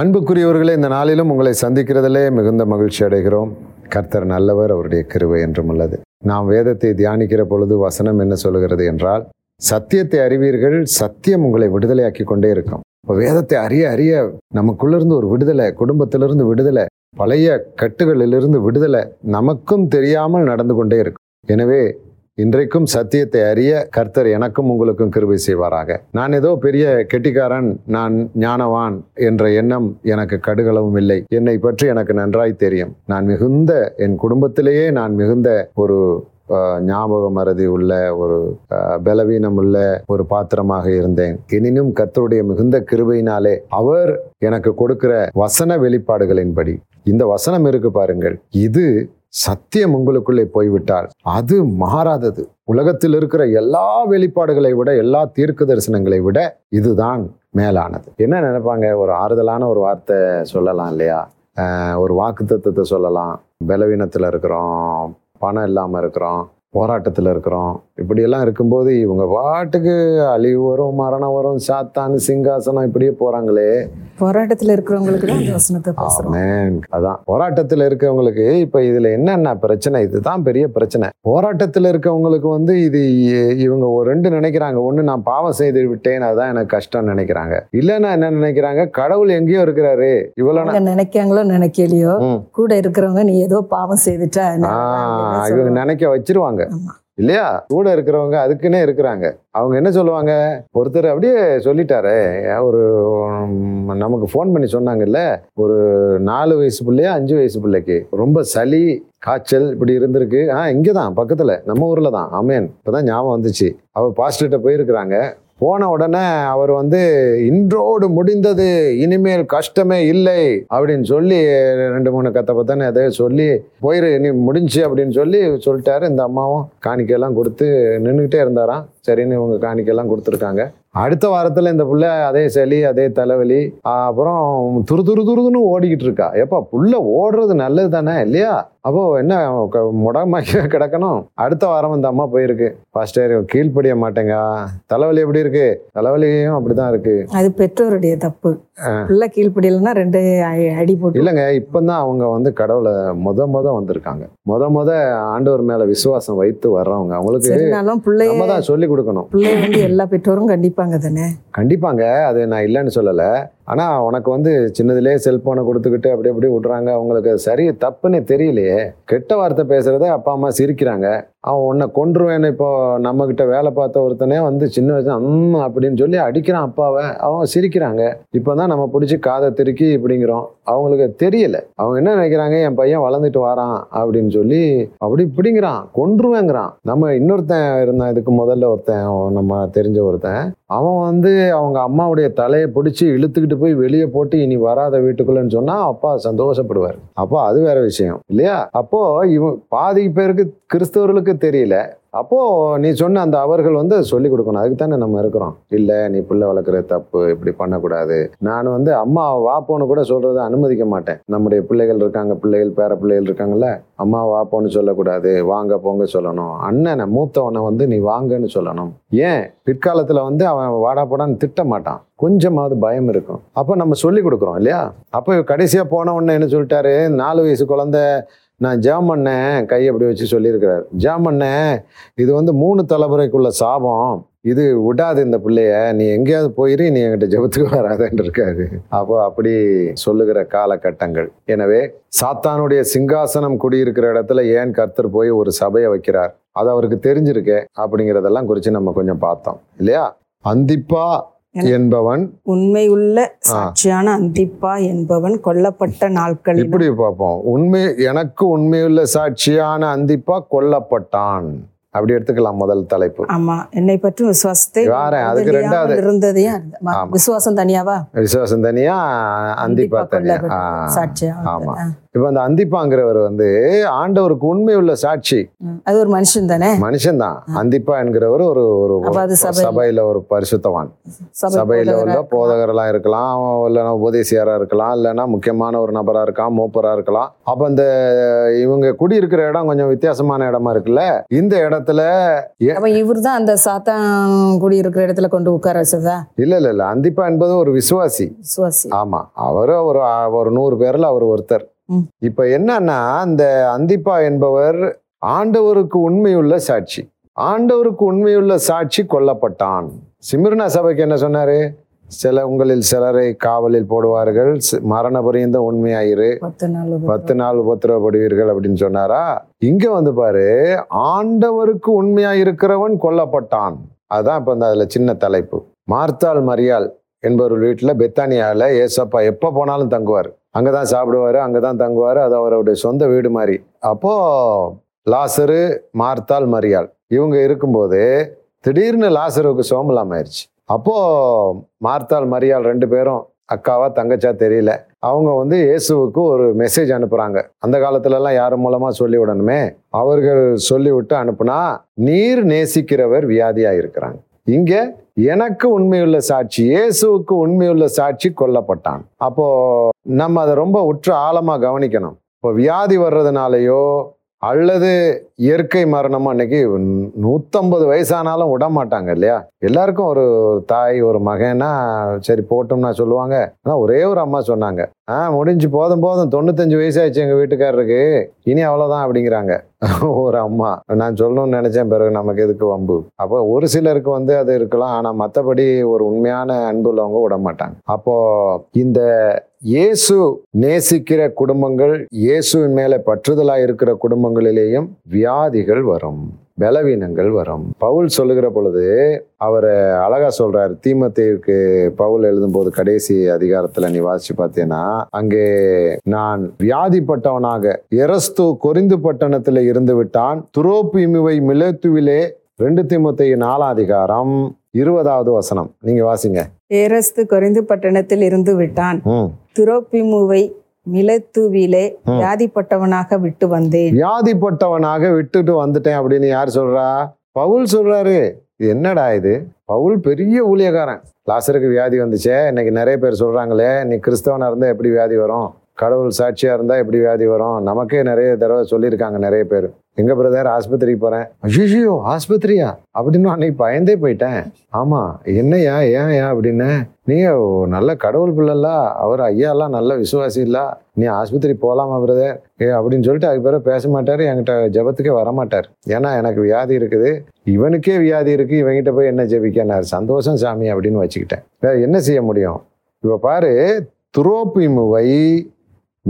அன்புக்குரியவர்களே இந்த நாளிலும் உங்களை சந்திக்கிறதிலே மிகுந்த மகிழ்ச்சி அடைகிறோம். கர்த்தர் நல்லவர் அவருடைய கிருவை என்றும் உள்ளது. நாம் வேதத்தை தியானிக்கிற பொழுது வசனம் என்ன சொல்கிறது என்றால் சத்தியத்தை அறிவீர்கள் சத்தியம் உங்களை விடுதலையாக்கி கொண்டே இருக்கும். இப்போ வேதத்தை அறிய அறிய நமக்குள்ளிருந்து ஒரு விடுதலை குடும்பத்திலிருந்து விடுதலை பழைய கட்டுகளிலிருந்து விடுதலை நமக்கும் தெரியாமல் நடந்து கொண்டே இருக்கும். எனவே இன்றைக்கும் சத்தியத்தை அறிய கர்த்தர் எனக்கும் உங்களுக்கும் கிருபை செய்வாராக. நான் ஏதோ பெரிய கெட்டிக்காரன் நான் ஞானவான் என்ற எண்ணம் எனக்கு கடுகளவும் இல்லை. என்னை பற்றி எனக்கு நன்றாய் தெரியும். நான் மிகுந்த என் குடும்பத்திலேயே நான் மிகுந்த ஒரு ஞாபக மறதி உள்ள ஒரு பலவீனம் உள்ள ஒரு பாத்திரமாக இருந்தேன். எனினும் கர்த்தருடைய மிகுந்த கிருபையினாலே அவர் எனக்கு கொடுக்கிற வசன வெளிப்பாடுகளின்படி. இந்த வசனம் இருக்கு பாருங்கள். இது சத்தியம் உங்களுக்குள்ளே போய்விட்டால் அது மாறாதது. உலகத்தில் இருக்கிற எல்லா வெளிப்பாடுகளை விட எல்லா தீர்க்க தரிசனங்களை விட இதுதான் மேலானது. என்ன நினைப்பாங்க? ஒரு ஆறுதலான ஒரு வார்த்தை சொல்லலாம் இல்லையா? ஒரு ஒரு தத்துவத்தை சொல்லலாம். பலவீனத்தில் இருக்கிறோம் பணம் இல்லாமல் இருக்கிறோம் போராட்டத்தில் இருக்கிறோம் இப்படியெல்லாம் இருக்கும்போது இவங்க பாட்டுக்கு அழிவு வரும் மரணம் வரும் சாத்தான் சிங்காசனம் இப்படியே போறாங்களே. போராட்டத்துல இருக்கிறவங்களுக்கு தான் வசனத்தை. அதான் போராட்டத்தில் இருக்கவங்களுக்கு இப்ப இதுல என்னென்ன பிரச்சனை? இதுதான் பெரிய பிரச்சனை. போராட்டத்தில் இருக்கவங்களுக்கு வந்து இது இவங்க ஒரு ரெண்டு நினைக்கிறாங்க. ஒண்ணு நான் பாவம் செய்து விட்டேன் அதான் எனக்கு கஷ்டம் நினைக்கிறாங்க. இல்லைன்னா என்ன நினைக்கிறாங்க? கடவுள் எங்கேயோ இருக்கிறாரு. அவங்க நினைக்காங்களோ நினைக்கலையோ. கூட இருக்கிறவங்க நீ ஏதோ பாவம் செய்துட்ட இவங்க நினைக்க வச்சிருவாங்க. இல்லையா? கூட இருக்கிறவங்க அதுக்குன்னே இருக்கிறாங்க. அவங்க என்ன சொல்லுவாங்க? ஒருத்தர் அப்படியே சொல்லிட்டாரு. ஒரு நமக்கு ஃபோன் பண்ணி சொன்னாங்கல்ல ஒரு நாலு வயசு பிள்ளையா அஞ்சு வயசு பிள்ளைக்கு. ரொம்ப சளி காய்ச்சல் இப்படி இருந்திருக்கு. ஆ இங்கே தான் பக்கத்தில். நம்ம ஊரில் தான் அமையன் இப்போ தான் ஞாபகம் வந்துச்சு. அவள் பாஸ்டர்கிட்ட போயிருக்கிறாங்க. போன உடனே அவர் வந்து இன்றோடு முடிந்தது இனிமேல் கஷ்டமே இல்லை அப்படின்னு சொல்லி ரெண்டு மூணு கத்தை பத்தனை அதை சொல்லி போயிரு இனி முடிஞ்சு அப்படின்னு சொல்லி சொல்லிட்டாரு. இந்த அம்மாவும் காணிக்கையெல்லாம் கொடுத்து நின்றுக்கிட்டே இருந்தாராம். சரின்னு இவங்க காணிக்கையெல்லாம் கொடுத்துருக்காங்க. அடுத்த வாரத்தில் இந்த புள்ள அதே சளி அதே தலைவலி அப்புறம் துரு துரு துருதுன்னு ஓடிக்கிட்டு இருக்கா. எப்பா புள்ள ஓடுறது நல்லது தானே இல்லையா? அப்போ என்ன முடமாக்கி கிடக்கணும்? அடுத்த வாரம் இந்த அம்மா போயிருக்கு. பாஸ்டர் கீழ்ப்படிய மாட்டேங்க. தலைவலி எப்படி இருக்கு? தலைவலியும் அப்படிதான் இருக்கு. அது பெற்றோருடைய தப்பு. பிள்ளை கீழ்ப்படியலைன்னா ரெண்டு அடி போட்டு. இல்லைங்க இப்பதான் அவங்க வந்து கடவுளை முத முத வந்திருக்காங்க. முத முத ஆண்டவர் மேல விசுவாசம் வைத்து வர்றவங்க. அவங்களுக்கு நம்ம தான் சொல்லி கொடுக்கணும். பிள்ளைய வந்து எல்லா பெற்றோரும் கண்டிப்பாங்க தானே? கண்டிப்பாங்க. அது நான் இல்லைன்னு சொல்லலை. ஆனால் உனக்கு வந்து சின்னதுலேயே செல்போனை கொடுத்துக்கிட்டு அப்படி அப்படி விட்றாங்க. அவங்களுக்கு அது சரி தப்புன்னு தெரியலையே. கெட்ட வார்த்தை பேசுகிறத அப்பா அம்மா சிரிக்கிறாங்க. அவன் உன்னை கொன்றுவேன். இப்போ நம்மக்கிட்ட வேலை பார்த்த ஒருத்தனே வந்து சின்ன வயசு அம்மா அப்படின்னு சொல்லி அடிக்கிறான் அப்பாவை. அவன் சிரிக்கிறாங்க. இப்போ தான் நம்ம பிடிச்சி காதை திருக்கி இப்படிங்கிறோம். அவங்களுக்கு தெரியல. அவங்க என்ன நினைக்கிறாங்க? என் பையன் வளர்ந்துட்டு வாரான் அப்படின்னு சொல்லி அப்படி இப்படிங்கிறான். கொன்றுவேங்கிறான். நம்ம இன்னொருத்தன் இருந்தான். இதுக்கு முதல்ல ஒருத்தன் நம்ம தெரிஞ்ச ஒருத்தன். அவன் வந்து அவங்க அம்மாவுடைய தலையை பிடிச்சி இழுத்துக்கிட்டு போய் வெளியே போட்டு இனி வராத வீட்டுக்குள்ளன்னு சொன்னால் அப்பா சந்தோஷப்படுவார். அப்போ அது வேற விஷயம். இல்லையா? அப்போ இவன் பாதி பேருக்கு கிறிஸ்தவர்களுக்கு தெரியல. அப்போது நீ சொன்ன அந்த அவர்கள் வந்து சொல்லிக் கொடுக்கணும். அதுக்கு தானே நம்ம இருக்கிறோம். இல்லை நீ பிள்ளை வளர்க்குற தப்பு இப்படி பண்ணக்கூடாது. நான் வந்து அம்மா வாப்போன்னு கூட சொல்கிறத அனுமதிக்க மாட்டேன். நம்முடைய பிள்ளைகள் இருக்காங்க பிள்ளைகள் பேர பிள்ளைகள் இருக்காங்கல்ல. அம்மா வாப்போன்னு சொல்லக்கூடாது. வாங்க போங்க சொல்லணும். அண்ணனை மூத்தவனை வந்து நீ வாங்கன்னு சொல்லணும். ஏன்? பிற்காலத்தில் வந்து அவன் வாடா போடான்னு திட்ட மாட்டான். கொஞ்சமாவது பயம் இருக்கும். அப்போ நம்ம சொல்லி கொடுக்குறோம் இல்லையா? அப்போ கடைசியாக போன உடனே என்ன சொல்லிட்டாரு? நாலு வயசு குழந்தை நான் ஜாமண்ண கை அப்படி வச்சு சொல்லியிருக்கிறார். ஜாமண்ண இது வந்து மூணு தலைமுறைக்குள்ள சாபம். இது விடாது இந்த பிள்ளைய. நீ எங்கேயாவது போயிரு நீ என்கிட்ட ஜபத்துக்கு வராதன்னு இருக்காரு. அப்போ அப்படி சொல்லுகிற காலகட்டங்கள். எனவே சாத்தானுடைய சிங்காசனம் குடியிருக்கிற இடத்துல ஏன் கர்த்தர் போய் ஒரு சபையை வைக்கிறார்? அது அவருக்கு தெரிஞ்சிருக்கே அப்படிங்கிறதெல்லாம் குறித்து நம்ம கொஞ்சம் பார்த்தோம். இல்லையா? அந்திப்பா என்பவன் உண்மை உள்ள சாட்சியான அந்திப்பா என்பவன் கொல்லப்பட்ட நாட்களில் இப்படி பார்ப்போம். உண்மை எனக்கு உண்மையுள்ள சாட்சியான அந்திப்பா கொல்லப்பட்டான். அப்படி எடுத்துக்கலாம் முதல் தலைப்பு. ஆமா என்னை பற்றி விசுவாசத்தை வாரேன், அதுக்கு ரெண்டாவது. இருந்ததே அறிந்த- ம- ஆமா. விசுவாசம் தனியாவா? விசுவாசம் தனியா அந்திப்பா தனியா. சாட்சியா? ஆமா. இப்ப அந்த அந்திப்பாங்கிறவர் வந்து ஆண்டவருக்கு உண்மை உள்ள சாட்சி. அது ஒரு மனுஷன் தானே? மனுஷன்தான். அந்திப்பா என்கிறவர் ஒரு ஒரு சபையில- ஒரு பரிசுத்தவான். சபை சபையில உள்ள இருக்கலாம். போதகர்களா இருக்கலாம் இல்லைன்னா உபதேசியாரா இருக்கலாம் இல்லைன்னா முக்கியமான ஒரு நபரா இருக்கலாம் மூப்பரா இருக்கலாம். அப்ப இந்த இவங்க குடியிருக்கிற இடம் கொஞ்சம் வித்தியாசமான இடமா இருக்குல்ல? இந்த இடத்துல இவர் தான் அந்த சாத்தான் குடி இருக்கிற இடத்துல கொண்டு உட்கார வச்சதா? இல்ல இல்ல இல்ல. அந்திப்பா என்பது ஒரு விசுவாசி. விசுவாசி. ஆமா. அவரு ஒரு ஒரு நூறு பேர்ல அவர் ஒருத்தர். இப்ப என்னன்னா அந்த அந்திப்பா என்பவர் ஆண்டவருக்கு உண்மையுள்ள சாட்சி. ஆண்டவருக்கு உண்மையுள்ள சாட்சி கொல்லப்பட்டான். சிமிர்னா சபைக்கு என்ன சொன்னாரு? சில உங்களில் சிலரை காவலில் போடுவார்கள். மரண பரியந்த உண்மையாயிரு. பத்து நாள் பத்து நாள் உபத்திரப்படுவீர்கள் அப்படின்னு சொன்னாரா? இங்க வந்து பாரு ஆண்டவருக்கு உண்மையா இருக்கிறவன் கொல்லப்பட்டான். அதான் இப்ப இந்த அதுல சின்ன தலைப்பு. மார்த்தாள் மரியாள் என்பவர் வீட்டுல பெத்தானியால ஏசப்பா எப்ப போனாலும் தங்குவார். அங்கே தான் சாப்பிடுவாரு அங்கதான் தங்குவார். அது அவருடைய சொந்த வீடு மாதிரி. அப்போ லாசரு மார்த்தால் மரியாள் இவங்க இருக்கும்போது திடீர்னு லாசருக்கு சோமலாம் ஆயிடுச்சு அப்போது மார்த்தாள் மரியாள் ரெண்டு பேரும் அக்காவா தங்கச்சா தெரியல. அவங்க வந்து இயேசுவுக்கு ஒரு மெசேஜ் அனுப்புகிறாங்க அந்த காலத்துலலாம் யார் மூலமாக சொல்லி விடணுமே? அவர்கள் சொல்லி விட்டு அனுப்புனா நீர் நேசிக்கிறவர் வியாதியாக இருக்கிறாங்க இங்கே எனக்கு உண்மையுள்ள சாட்சி இயேசுவுக்கு உண்மையுள்ள சாட்சி கொல்லப்பட்டான். அப்போ நம்ம அதை ரொம்ப உற்று ஆழமாக கவனிக்கணும். இப்போ வியாதி வர்றதுனாலையோ அல்லது இயற்கை மரணமோ அன்னைக்கு நூத்தம்பது வயசானாலும் விட மாட்டாங்க இல்லையா? எல்லாருக்கும் ஒரு தாய் ஒரு மகன்னா சரி போட்டோம்னா சொல்லுவாங்க. ஆனால் ஒரே ஒரு அம்மா சொன்னாங்க. ஆ முடிஞ்சு போதும் போதும் தொண்ணூத்தஞ்சு வயசாயிடுச்சு எங்கள் வீட்டுக்காரருக்கு. இனி அவ்வளோதான் அப்படிங்கிறாங்க. ஒரு அம்மா. நான் சொல்லணும்னு நினைச்சேன் பிறகு நமக்கு எதுக்கு வம்பு? அப்போ ஒரு சிலருக்கு வந்து அது இருக்கலாம் ஆனா மற்றபடி ஒரு உண்மையான அன்பு உள்ளவங்க விட மாட்டாங்க. அப்போ இந்த இயேசு நேசிக்கிற குடும்பங்கள் இயேசுவின் மேல பற்றுதலா இருக்கிற குடும்பங்களிலேயும் வியாதிகள் வரும். பலவீனங்கள் வரும். பவுல் சொல்லுகிற பொழுது அவர் அழகா சொல்றாரு. தீமத்தேவுக்கு பவுல் எழுதும்போது கடைசி அதிகாரத்துல நீ வாசிச்சு பார்த்தீங்கன்னா அங்கே நான் வியாதிப்பட்டவனாக எரஸ்து கொரிந்து பட்டணத்துல இருந்து விட்டான். துரோப்பிமுவை மிலேத்துவிலே ரெண்டு தீமத்தை நாலாம் அதிகாரம் இருபதாவது வசனம். நீங்க வாசிங்க. ஏரஸ்து கொரிந்து பட்டணத்தில் இருந்து விட்டான். துரோப்பிமுவை மிலத்துவிலே வியாதிப்பட்டவனாக விட்டு வந்தேன். வியாதிப்பட்டவனாக விட்டுட்டு வந்துட்டேன் அப்படின்னு யார் சொல்றா? பவுல் சொல்றாரு. இது என்னடா இது? பவுல் பெரிய ஊழியக்காரன். லாசருக்கு வியாதி வந்துச்சே. இன்னைக்கு நிறைய பேர் சொல்றாங்களே நீ கிறிஸ்தவனா இருந்தா எப்படி வியாதி வரும்? கடவுள் சாட்சியாக இருந்தால் எப்படி வியாதி வரும்? நமக்கே நிறைய தடவை சொல்லியிருக்காங்க நிறைய பேர். எங்கள் பிரதர் ஆஸ்பத்திரிக்கு போகிறேன் ஐயோ ஆஸ்பத்திரியா? அப்படின்னு அன்னைக்கு பயந்தே போயிட்டேன். ஆமாம் என்னையா ஏன் ஏன் அப்படின்னு. நீங்க நல்ல கடவுள் பிள்ளைல அவர் ஐயாலாம் நல்ல விசுவாசி இல்லை நீ ஆஸ்பத்திரி போகலாமா பிரதர் ஏ அப்படின்னு சொல்லிட்டு அதுக்கு பிறகு பேச மாட்டார். என்கிட்ட ஜெபத்துக்கே வர மாட்டார். ஏன்னா எனக்கு வியாதி இருக்குது. இவனுக்கே வியாதி இருக்குது இவங்கிட்ட போய் என்ன ஜெபிக்கனார் சந்தோஷம் சாமி அப்படின்னு வச்சுக்கிட்டேன். வேறு என்ன செய்ய முடியும்? இப்போ பாரு துரோப்பிமுவை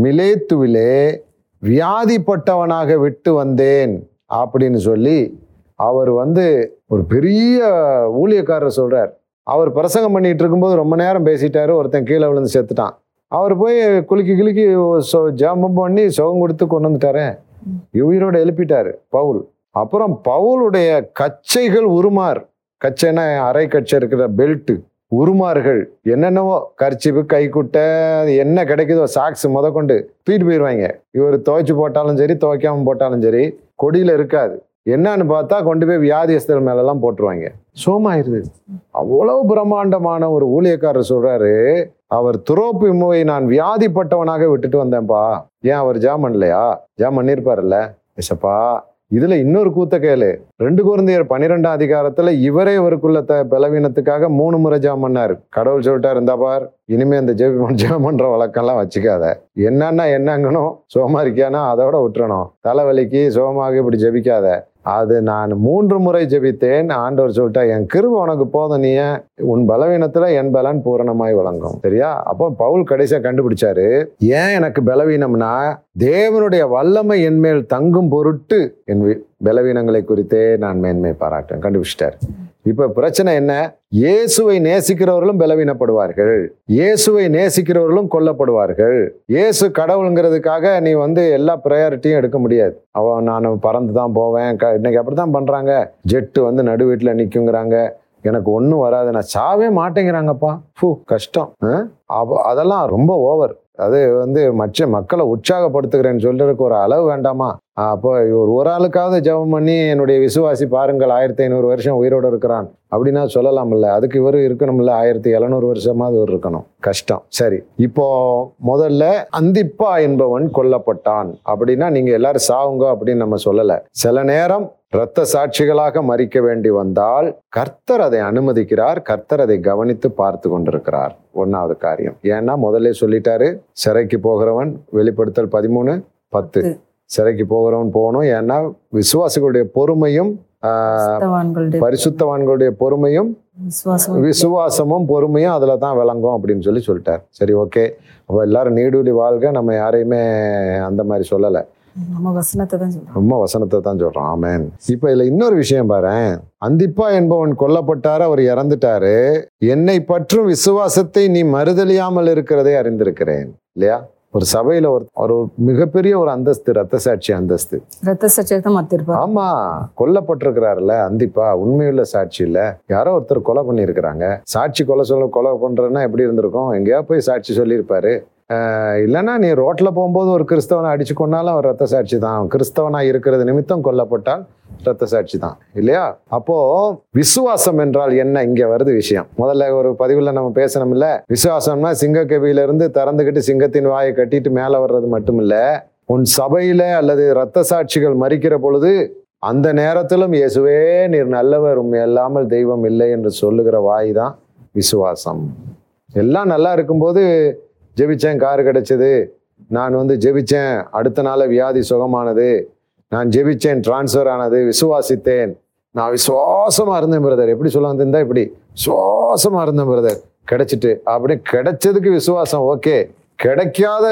மிலேத்துவிலே வியாதிப்பட்டவனாக விட்டு வந்தேன் அப்படின்னு சொல்லி அவர் வந்து ஒரு பெரிய ஊழியக்காரர் சொல்றார். அவர் பிரசங்கம் பண்ணிட்டு இருக்கும்போது ரொம்ப நேரம் பேசிட்டாரு. ஒருத்தன் கீழே விழுந்து செத்துட்டான். அவர் போய் குலுக்கி குலுக்கி சொ- ஜெபம் பண்ணி சுகம் கொடுத்து கொண்டு வந்துட்டாரு. உயிரோட எழுப்பிட்டாரு பவுல். அப்புறம் பவுலுடைய கச்சைகள் உருமார். கச்சைனா அரை கச்சை இருக்கிற பெல்ட் உருமார்கள் என்னென்னவோ கர்ச்சிப்பு கைக்குட்டை அது என்ன கிடைக்குதோ சாக்ஸ் முத கொண்டு தூக்கிட்டு போயிடுவாங்க இவர் துவைச்சு போட்டாலும் சரி துவைக்காமல் போட்டாலும் சரி கொடியில் இருக்காது. என்னன்னு பார்த்தா கொண்டு போய் வியாதியஸ்தர் மேலெல்லாம் போட்டுருவாங்க. சோமாயிருது. அவ்வளவு பிரம்மாண்டமான ஒரு ஊழியக்காரர் சொல்றாரு அவர் துரோப்பு மூவை நான் வியாதிப்பட்டவனாக விட்டுட்டு வந்தேன்ப்பா. ஏன் அவர் ஜாம் பண்ணலையா ஜாம் பண்ணியிருப்பார்ல எசப்பா இதுல இன்னொரு கூத்த கேளு. ரெண்டு குழந்தையர் பன்னிரெண்டாம் அதிகாரத்துல இவரே இவருக்குள்ள த பலவீனத்துக்காக மூணு முறை ஜாம் பண்ணாரு. கடவுள் சொல்லிட்டா இருந்தா பார் இனிமே அந்த ஜெபி ஜெபம் பண்ற வழக்கம்லாம் வச்சுக்காத. என்னன்னா என்னங்கணும்? சோமா இருக்கியானா? அதோட விட்டுறணும் தலைவலிக்கு சோமாக இப்படி ஜெபிக்காத. அது நான் மூன்று முறை ஜெபித்தேன். ஆண்டவர் சொல்லிட்டா என் கிருப உனக்கு போதும். நீ உன் பலவீனத்துல என் பலன் பூரணமாய் வழங்கும் சரியா? அப்போ பவுல் கடைசியா கண்டுபிடிச்சாரு ஏன் எனக்கு பலவீனம்னா தேவனுடைய வல்லமை என் மேல் தங்கும் பொருட்டு என் பலவீனங்களை குறித்தே நான் மேன்மை பாராட்டேன் கண்டுபிடிச்சிட்டாரு. இப்போ பிரச்சனை என்ன? இயேசுவை நேசிக்கிறவர்களும் பலவீனப்படுவார்கள். இயேசுவை நேசிக்கிறவர்களும் கொல்லப்படுவார்கள். இயேசு கடவுளுங்கிறதுக்காக நீ வந்து எல்லா ப்ரையாரிட்டியும் எடுக்க முடியாது. அவன் நான் பறந்து தான் போவேன். க- இன்னைக்கு அப்படித்தான் பண்ணுறாங்க ஜெட்டு வந்து நடு வீட்டில் நிற்குங்கிறாங்க எனக்கு ஒன்றும் வராது. நான் சாவே மாட்டேங்கிறாங்கப்பா. ஃபூ கஷ்டம். ஆ? அதெல்லாம் ரொம்ப ஓவர் அது வந்து மற்ற மக்களை உற்சாகப்படுத்துகிறேன்னு சொல்றதுக்கு ஒரு அளவு வேண்டாமா? அப்போ ஒரு ஒரு ஆளுக்காவது ஜெபம் பண்ணி என்னுடைய விசுவாசி பாருங்கள் ஆயிரத்தி ஐநூறு வருஷம் உயிரோடு இருக்கிறான் அப்படின்னா சொல்லலாம்ல. அதுக்கு இவர் இருக்கணும்ல ஆயிரத்தி எழுநூறு வருஷமாவது இவர் இருக்கணும். கஷ்டம். சரி. இப்போ முதல்ல அந்திப்பா என்பவன் கொல்லப்பட்டான் அப்படின்னா நீங்க எல்லாரும் சாவுங்க அப்படின்னு நம்ம சொல்லலை. சில நேரம் இரத்த சாட்சிகளாக மறிக்க வேண்டி வந்தால் கர்த்தர் அதை அனுமதிக்கிறார் கர்த்தர் அதை கவனித்து பார்த்து கொண்டிருக்கிறார். ஒன்னாவது காரியம். ஏன்னா முதல்ல சொல்லிட்டாரு சிறைக்கு போகிறவன் வெளிப்படுத்தல் பதிமூணு பத்து. சிறைக்கு போகிறவன் போகணும். ஏன்னா விசுவாசிகளுடைய பொறுமையும் பரிசுத்தவான்களுடைய பொறுமையும் விசுவாசம். விசுவாசமும் பொறுமையும் அதுல தான் விளங்கும் அப்படின்னு சொல்லி சொல்லிட்டார். சரி ஓகே. அப்போ எல்லாரும் நீடூழி வாழ்க. நம்ம யாரையுமே அந்த மாதிரி சொல்லலை. நம்ம வசனத்தை தான் சொல்றோம். ரொம்ப வசனத்தை தான் சொல்றோம். ஆமென். இப்போ இதுல இன்னொரு விஷயம் பாரேன். அந்திப்பா என்பவன் கொல்லப்பட்டாரு அவர் இறந்துட்டாரு. என்னை பற்றும் விசுவாசத்தை நீ மறுதலியாமல் இருக்கிறதை அறிந்திருக்கிறேன். இல்லையா? ஒரு சபையில ஒரு ஒரு மிகப்பெரிய ஒரு அந்தஸ்து ரத்த சாட்சி அந்தஸ்து. ரத்த மத்திருப்பார் ஆமா கொல்லப்பட்டிருக்கிறாருல்ல அந்திப்பா உண்மையுள்ள சாட்சி இல்ல யாரோ ஒருத்தர் கொலை பண்ணியிருக்கிறாங்க. சாட்சி கொலை சொல்ல கொலை பண்றதுன்னா எப்படி இருந்திருக்கும்? எங்கேயா போய் சாட்சி சொல்லியிருப்பாரு. இல்லைன்னா நீ ரோட்ல போகும்போது ஒரு கிறிஸ்தவனை அடிச்சு கொண்டாலும் அவர் ரத்த சாட்சி தான். கிறிஸ்தவனா இருக்கிறது நிமித்தம் கொல்லப்பட்டால் ரத்த சாட்சி தான் இல்லையா? அப்போ விசுவாசம் என்றால் என்ன? இங்க வருது விஷயம். முதல்ல ஒரு பதிவுல நம்ம பேசணும்ல. விசுவாசம்னா சிங்க கவியில இருந்து திறந்துகிட்டு சிங்கத்தின் வாயை கட்டிட்டு மேல வர்றது மட்டும் இல்ல உன் சபையில அல்லது இரத்த சாட்சிகள் மறிக்கிற பொழுது அந்த நேரத்திலும் இயேசுவே நீர் நல்லவர் உண்மை அல்லாமல் தெய்வம் இல்லை என்று சொல்லுகிற வாய் தான் விசுவாசம். எல்லாம் நல்லா இருக்கும்போது ஜெபிச்சேன் கார் கிடைச்சது. நான் வந்து ஜெபிச்சேன் அடுத்த நாள் வியாதி சுகமானது. நான் ஜெபிச்சேன் டிரான்ஸ்ஃபர் ஆனது விசுவாசித்தேன். நான் விசுவாசமா இருந்தேன் பிரதர் எப்படி சொல்ல வந்திருந்தா இப்படி? விசுவாசமா இருந்தேன் பிரதர் கிடைச்சிட்டு அப்படி கிடைச்சதுக்கு விசுவாசம் ஓகே கிடைக்காத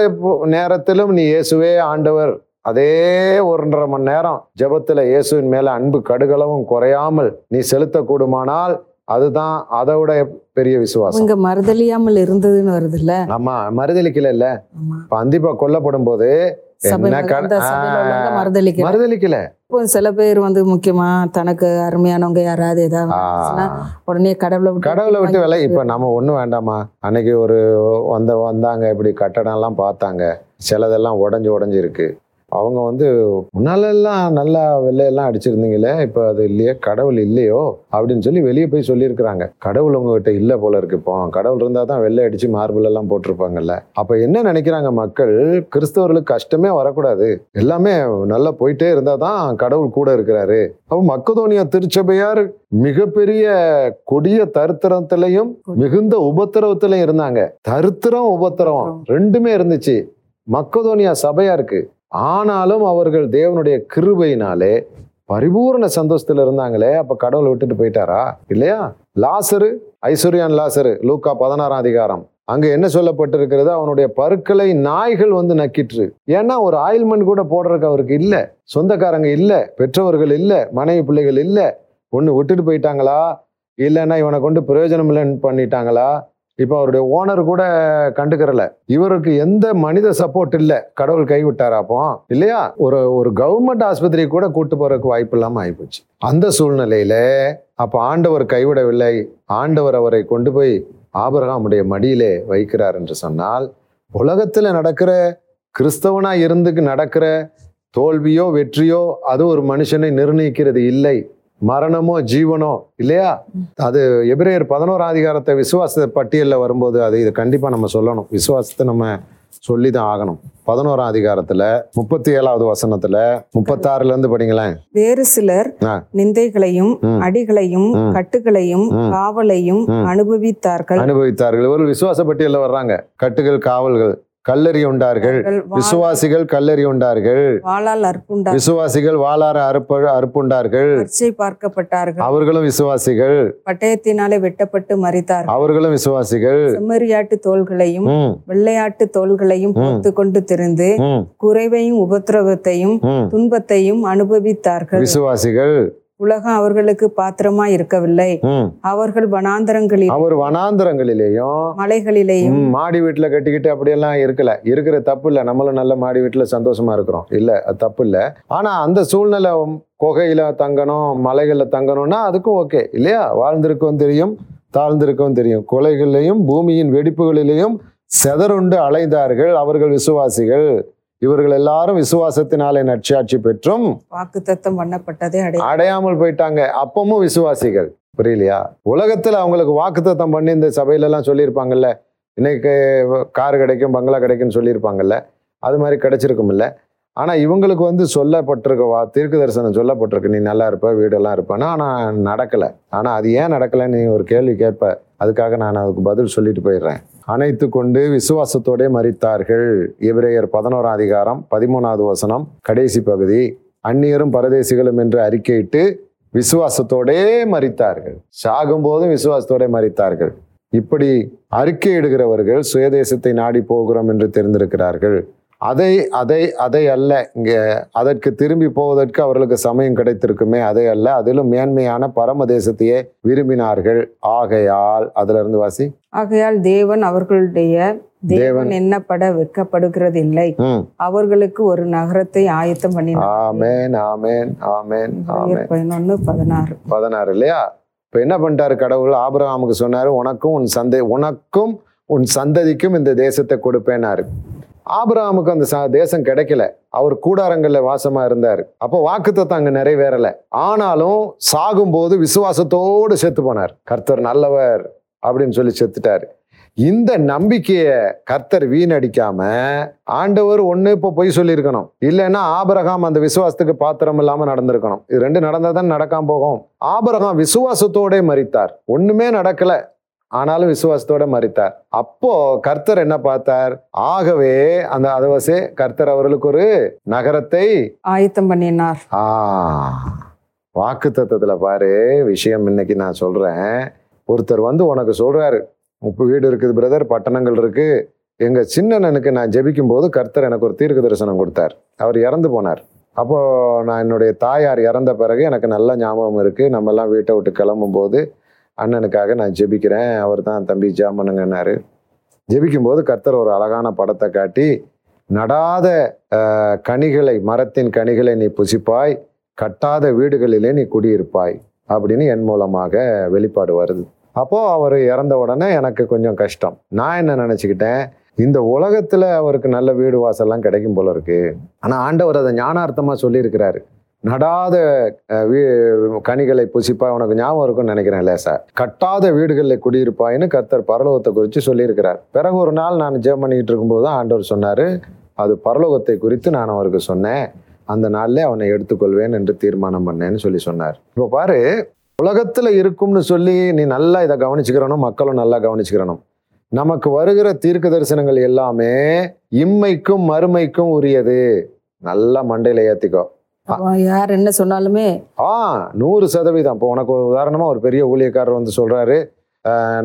நேரத்திலும் நீ இயேசுவே ஆண்டவர். அதே ஒன்றரை மணி நேரம் ஜெபத்துல இயேசுவின் மேல அன்பு கடுகளவும் குறையாமல் நீ செலுத்தக்கூடுமானால் அதுதான் அதை விட பெரிய விசுவாசம். இங்க மறுதலியாமல் இருந்ததுன்னு வருது இல்ல ஆமா மறுதலிக்கல இல்ல. இப்ப அந்திப்பா கொல்லப்படும் போது மறுதலிக்கல. இப்போ சில பேர் வந்து முக்கியமா தனக்கு அருமையானவங்க யாராவது ஏதாவது உடனே கடவுளை விட்டு கடவுளை விட்டு விலை இப்ப நம்ம ஒண்ணும் வேண்டாமா அன்னைக்கு ஒரு வந்த வந்தாங்க இப்படி கட்டடம் எல்லாம் பார்த்தாங்க. சிலதெல்லாம் உடஞ்சு உடஞ்சு இருக்கு அவங்க வந்து முன்னாலெல்லாம் நல்லா வெள்ளையெல்லாம் அடிச்சிருந்தீங்களே இப்போ அது இல்லையே கடவுள் இல்லையோ? அப்படின்னு சொல்லி வெளியே போய் சொல்லியிருக்கிறாங்க. கடவுள் உங்ககிட்ட இல்லை போல இருக்கு இப்போ. கடவுள் இருந்தால் தான் வெள்ளை அடிச்சு மார்பிள் எல்லாம் போட்டிருப்பாங்கல்ல. அப்போ என்ன நினைக்கிறாங்க மக்கள்? கிறிஸ்தவர்களுக்கு கஷ்டமே வரக்கூடாது. எல்லாமே நல்லா போயிட்டே இருந்தால் தான் கடவுள் கூட இருக்கிறாரு. அப்போ மக்கதோனியா திருச்சபையார் மிகப்பெரிய கொடிய தருத்திரத்திலையும் மிகுந்த உபத்திரவத்திலையும் இருந்தாங்க. தருத்திரம் உபத்திரவம் ரெண்டுமே இருந்துச்சு. மக்கதோனியா சபையா இருக்கு. ஆனாலும் அவர்கள் தேவனுடைய கிருபையினாலே பரிபூர்ண சந்தோஷத்தில் இருந்தாங்களே அப்போ கடவுளை விட்டுட்டு போயிட்டாரா? இல்லையா? லாசரு ஐஸ்வர்யான் லாசரு லூக்கா பதினாறாம் அதிகாரம். அங்கே என்ன சொல்லப்பட்டிருக்கிறது? அவனுடைய பருக்களை நாய்கள் வந்து நக்கிற்று. ஏன்னா ஒரு ஆயில்மெண்ட் கூட போடுறதுக்கு அவருக்கு இல்லை. சொந்தக்காரங்க இல்லை பெற்றவர்கள் இல்லை மனைவி பிள்ளைகள் இல்லை. ஒன்று விட்டுட்டு போயிட்டாங்களா? இல்லைன்னா இவனை கொண்டு பிரயோஜனம் இல்லைன்னு பண்ணிட்டாங்களா? இப்போ அவருடைய ஓனர் கூட கண்டுக்கிறல. இவருக்கு எந்த மனித சப்போர்ட் இல்லை. கடவுள் கைவிட்டாரா அப்போ? இல்லையா? ஒரு ஒரு கவர்மெண்ட் ஆஸ்பத்திரி கூட கூட்டு போறதுக்கு வாய்ப்பு இல்லாமல் ஆயிப்போச்சு. அந்த சூழ்நிலையில அப்ப ஆண்டவர் கைவிடவில்லை. ஆண்டவர் அவரை கொண்டு போய் ஆபரகாமுடைய மடியிலே வைக்கிறார் என்று சொன்னால் உலகத்தில் நடக்கிற கிறிஸ்தவனா இருந்துக்கு நடக்கிற தோல்வியோ வெற்றியோ அது ஒரு மனுஷனை நிர்ணயிக்கிறது இல்லை. மரணமோ ஜீவனோ இல்லையா அது எபிரேயர் பதினோராம் அதிகாரத்தை விசுவாச பட்டியலில் வரும்போது அது இது கண்டிப்பாக நம்ம சொல்லணும் விசுவாசத்தை நம்ம சொல்லி தான் ஆகணும் பதினோராம் அதிகாரத்தில் முப்பத்தி ஏழாவது வசனத்தில் முப்பத்தாறுல இருந்து படிங்களேன் வேறு சிலர். நிந்தைகளையும். அடிகளையும். கட்டுகளையும். காவலையும். அனுபவித்தார்கள் அனுபவித்தார்கள் இவர்கள் விசுவாச பட்டியலில் வர்றாங்க கட்டுகள் காவல்கள் கல்லறி உண்டார்கள் விசுவாசிகள் கல்லறி அற்புண்டார்கள் விசுவாசிகள் வாளார அறுப்பு அறுப்புண்டார்கள். பார்க்கப்பட்டார்கள். அவர்களும் விசுவாசிகள். பட்டயத்தினாலே வெட்டப்பட்டு மறித்தார்கள் அவர்களும் விசுவாசிகள். செம்மறியாட்டு தோள்களையும் வெள்ளையாட்டு தோள்களையும் ம். போர்த்து கொண்டு திரிந்து குறைவையும் உபத்திரவத்தையும். துன்பத்தையும் அனுபவித்தார்கள். விசுவாசிகள். உலகம் அவர்களுக்கு பாத்திரமா இருக்கவில்லை. அவர்கள் வனாந்தரங்களில் அவர் வனாந்தரங்களிலேயும் மலைகளிலேயும் மாடி வீட்டுல கட்டிக்கிட்டு அப்படியெல்லாம் இருக்கல. இருக்கிற தப்பு இல்ல நம்மளும் நல்ல மாடி வீட்டுல சந்தோஷமா இருக்கிறோம். இல்ல தப்பு இல்ல ஆனா அந்த சூழ்நிலை குகையில தங்கணும் மலைகள்ல தங்கணும்னா அதுக்கும் ஓகே. இல்லையா? வாழ்ந்திருக்கவும் தெரியும் தாழ்ந்திருக்கவும் தெரியும். கொலைகளிலையும் பூமியின் வெடிப்புகளிலேயும் செதறுண்டு அலைந்தார்கள் அவர்கள் விசுவாசிகள். இவர்கள் எல்லாரும் விசுவாசத்தினாலே நற்சாட்சி பெற்றும். வாக்குத்தத்தம் பண்ணப்பட்டதை அடை அடையாமல் போயிட்டாங்க. அப்பமும் விசுவாசிகள். புரியலையா? உலகத்துல அவங்களுக்கு வாக்குத்தத்தம் பண்ணி இந்த சபையில எல்லாம் சொல்லியிருப்பாங்கல்ல. இன்னைக்கு கார் கிடைக்கும் பங்களா கிடைக்கும்னு சொல்லியிருப்பாங்கல்ல. அது மாதிரி கிடைச்சிருக்கும்ல. ஆனா இவங்களுக்கு வந்து சொல்லப்பட்டிருக்க வா தீர்க்க தரிசனம் சொல்லப்பட்டிருக்கு. நீ நல்லா இருப்ப வீடெல்லாம் இருப்பேன்னா. ஆனா நடக்கல. ஆனா அது ஏன் நடக்கலைன்னு நீ ஒரு கேள்வி கேட்ப. அதுக்காக நான் அதுக்கு பதில் சொல்லிட்டு போயிடுறேன். அனைத்து கொண்டு விசுவாசத்தோடே மறித்தார்கள் எபிரேயர் பதினோராம் அதிகாரம் பதிமூணாவது வசனம் கடைசி பகுதி. அந்நியரும் பரதேசிகளும் என்று அறிக்கையிட்டு விசுவாசத்தோடே மறித்தார்கள் சாகும்போதும் விசுவாசத்தோடே மறித்தார்கள் இப்படி அறிக்கையிடுகிறவர்கள் சுயதேசத்தை நாடி போகிறோம் என்று தெரிந்திருக்கிறார்கள். அதை அதை அதை அல்ல. இங்க அதற்கு திரும்பி போவதற்கு அவர்களுக்கு சமயம் கிடைத்திருக்குமே அதை அல்ல. அதிலும் மேன்மையான பரம தேசத்தையே விரும்பினார்கள். ஆகையால் அதுல இருந்து வாசி. ஆகையால் தேவன் அவர்களுடைய தேவன். எண்ணப்பட வெட்கப்படுகிறதில்லை. ம். அவர்களுக்கு ஒரு நகரத்தை ஆயத்தம் பண்ணினார். ஆமேன் ஆமேன் ஆமேன் ஆமேன். பதினொன்னு பதினாறு. பதினாறு இல்லையா? இப்ப என்ன பண்ணிட்டாரு கடவுள்? ஆபிரகாமுக்கு சொன்னாரு உனக்கும் உன் சந்தை உனக்கும் உன் சந்ததிக்கும் இந்த தேசத்தை கொடுப்பேனாரு ஆபிரகாமுக்கு அந்த தேசம் கிடைக்கல. அவர் கூடாரங்களில் வாசமா இருந்தார். அப்போ வாக்குத்தத்தம் அங்கே நிறைவேறலை. ஆனாலும் சாகும்போது விசுவாசத்தோடு செத்து போனார். கர்த்தர் நல்லவர் அப்படின்னு சொல்லி செத்துட்டார். இந்த நம்பிக்கையை கர்த்தர் வீணடிக்காம ஆண்டவர் ஒன்று இப்போ பொய் சொல்லியிருக்கணும். இல்லைன்னா ஆபரகாம் அந்த விசுவாசத்துக்கு பாத்திரம் இல்லாமல் நடந்திருக்கணும். இது ரெண்டு நடந்தால் தான் நடக்காம போகும். ஆபரகாம் விசுவாசத்தோட மறித்தார் ஒன்றுமே நடக்கல. ஆனாலும் விசுவாசத்தோட மறித்தார். அப்போ கர்த்தர் என்ன பார்த்தார்? ஆகவே அந்த அதவசே கர்த்தர் அவர்களுக்கு ஒரு நகரத்தை ஆயத்தம் பண்ணினார். ஆ வாக்கு தத்துவத்துல பாரு விஷயம் இன்னைக்கு நான் சொல்றேன். ஒருத்தர் வந்து உனக்கு சொல்றாரு உப்பு வீடு இருக்குது பிரதர் பட்டணங்கள் இருக்கு. எங்க சின்னனனுக்கு நான் ஜெபிக்கும் போது கர்த்தர் எனக்கு ஒரு தீர்க்க தரிசனம் கொடுத்தார். அவர் இறந்து போனார். அப்போ நான் என்னுடைய தாயார் இறந்த பிறகு எனக்கு நல்ல ஞாபகம் இருக்கு. நம்ம எல்லாம் வீட்டை விட்டு கிளம்பும் போது அண்ணனுக்காக நான் ஜெபிக்கிறேன். அவர் தான் தம்பி ஜாமனுங்கன்னாரு. ஜெபிக்கும்போது கர்த்தர் ஒரு அழகான படத்தை காட்டி நடாத கனிகளை மரத்தின் கனிகளை நீ புசிப்பாய் கட்டாத வீடுகளிலே நீ குடியிருப்பாய் அப்படின்னு என் மூலமாக வெளிப்பாடு வருது. அப்போது அவர் இறந்த உடனே எனக்கு கொஞ்சம் கஷ்டம். நான் என்ன நினச்சிக்கிட்டேன்? இந்த உலகத்தில் அவருக்கு நல்ல வீடு வாசல்லாம் கிடைக்கும் போல இருக்கு. ஆனால் ஆண்டவர் அதை ஞானார்த்தமாக சொல்லியிருக்கிறாரு. நடாத வீ- கனிகளை புசிப்பாய் உனக்கு ஞாபகம் இருக்கும்னு நினைக்கிறேன் லேசா. கட்டாத வீடுகளில் குடியிருப்பாயின்னு கர்த்தர் பரலோகத்தை குறித்து சொல்லியிருக்கிறார். பிறகு ஒரு நாள் நான் ஜெபம் பண்ணிக்கிட்டு இருக்கும்போது தான் ஆண்டவர் சொன்னார் அது பரலோகத்தை குறித்து நான் அவருக்கு சொன்னேன். அந்த நாளில் அவனை எடுத்துக்கொள்வேன் என்று தீர்மானம் பண்ணேன்னு சொல்லி சொன்னார். இப்போ பாரு உலகத்தில் இருக்கும்னு சொல்லி நீ நல்லா இதை கவனிச்சுக்கிறனும் மக்களும் நல்லா கவனிச்சுக்கிறனும் நமக்கு வருகிற தீர்க்க தரிசனங்கள் எல்லாமே இம்மைக்கும் மறுமைக்கும் உரியது. நல்லா மண்டையில ஏற்றிக்கோ யார் என்ன சொன்னாலுமே? ஆ நூறு சதவீதம். இப்போ உனக்கு உதாரணமாக ஒரு பெரிய ஊழியக்காரர் வந்து சொல்கிறாரு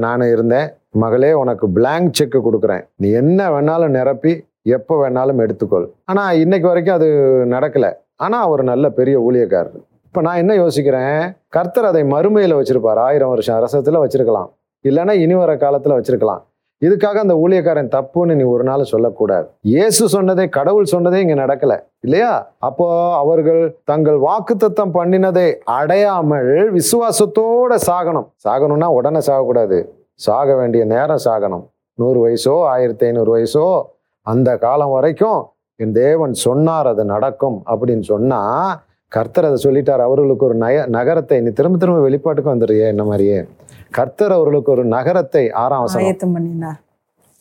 நான் இருந்தேன். மகளே உனக்கு பிளாங்க் செக் கொடுக்குறேன். நீ என்ன வேணாலும் நிரப்பி எப்போ வேணாலும் எடுத்துக்கொள். ஆனால் இன்னைக்கு வரைக்கும் அது நடக்கலை. ஆனால் அவர் நல்ல பெரிய ஊழியக்காரர். இப்போ நான் என்ன யோசிக்கிறேன்? கர்த்தர் அதை மறுமையில் வச்சிருப்பார். ஆயிரம் வருஷம் அரசத்தில் வச்சிருக்கலாம். இல்லைன்னா இனி வர காலத்தில் வச்சிருக்கலாம். இதுக்காக அந்த ஊழியக்காரன் தப்புன்னு நீ ஒரு நாள் சொல்லக்கூடாது. இயேசு சொன்னதே கடவுள் சொன்னதே இங்க நடக்கல. இல்லையா? அப்போ அவர்கள் தங்கள் வாக்குத்தத்தம் பண்ணினதை அடையாமல் விசுவாசத்தோட சாகணும். சாகணும்னா உடனே சாகக்கூடாது. சாக வேண்டிய நேரம் சாகணும். நூறு வயசோ ஆயிரத்தி ஐநூறு வயசோ அந்த காலம் வரைக்கும் என் தேவன் சொன்னார் அது நடக்கும் அப்படின்னு சொன்னா கர்த்தர் அதை சொல்லிட்டார். அவர்களுக்கு ஒரு நய நகரத்தை நீ திரும்ப திரும்ப வெளிப்பாட்டுக்கு வந்துடுறியே என்ன மாதிரியே? கர்த்தர் அவர்களுக்கு ஒரு நகரத்தை ஆறாம் வசனம். பண்ணினார்.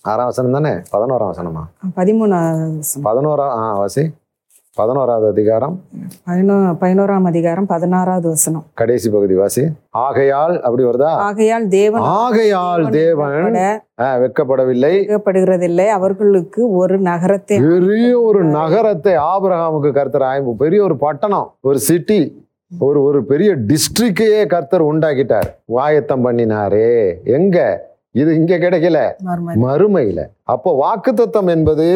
ஆறாம் வசனம் தானே? பதினோராம் வசனமா? பதிமூணாவது. பதினோரா ஆ வாசி. பதினோராவது அதிகாரம். பதினோ பதினோராம் அதிகாரம் பதினாறாவது வசனம். கடைசி பகுதி வாசி. ஆகையால் அப்படி வருதா? ஆகையால் தேவன் ஆகையால் தேவன் வெட்கப்படவில்லை. வெட்கப்படுகிறதில்லை. அவர்களுக்கு ஒரு நகரத்தை பெரிய ஒரு நகரத்தை ஆபிரகாமுக்கு கர்த்தர் ஆய்வு பெரிய ஒரு பட்டணம் ஒரு சிட்டி. ஒரு ஒரு பெரிய டிஸ்ட்ரிக்டையே கர்த்தர் உண்டாக்கிட்டார். வாயத்தம் பண்ணினாரே. எங்க? இது இங்க கிடைக்கல. மறுமை. மறுமையில. அப்போ வாக்குத்தத்தம் என்பது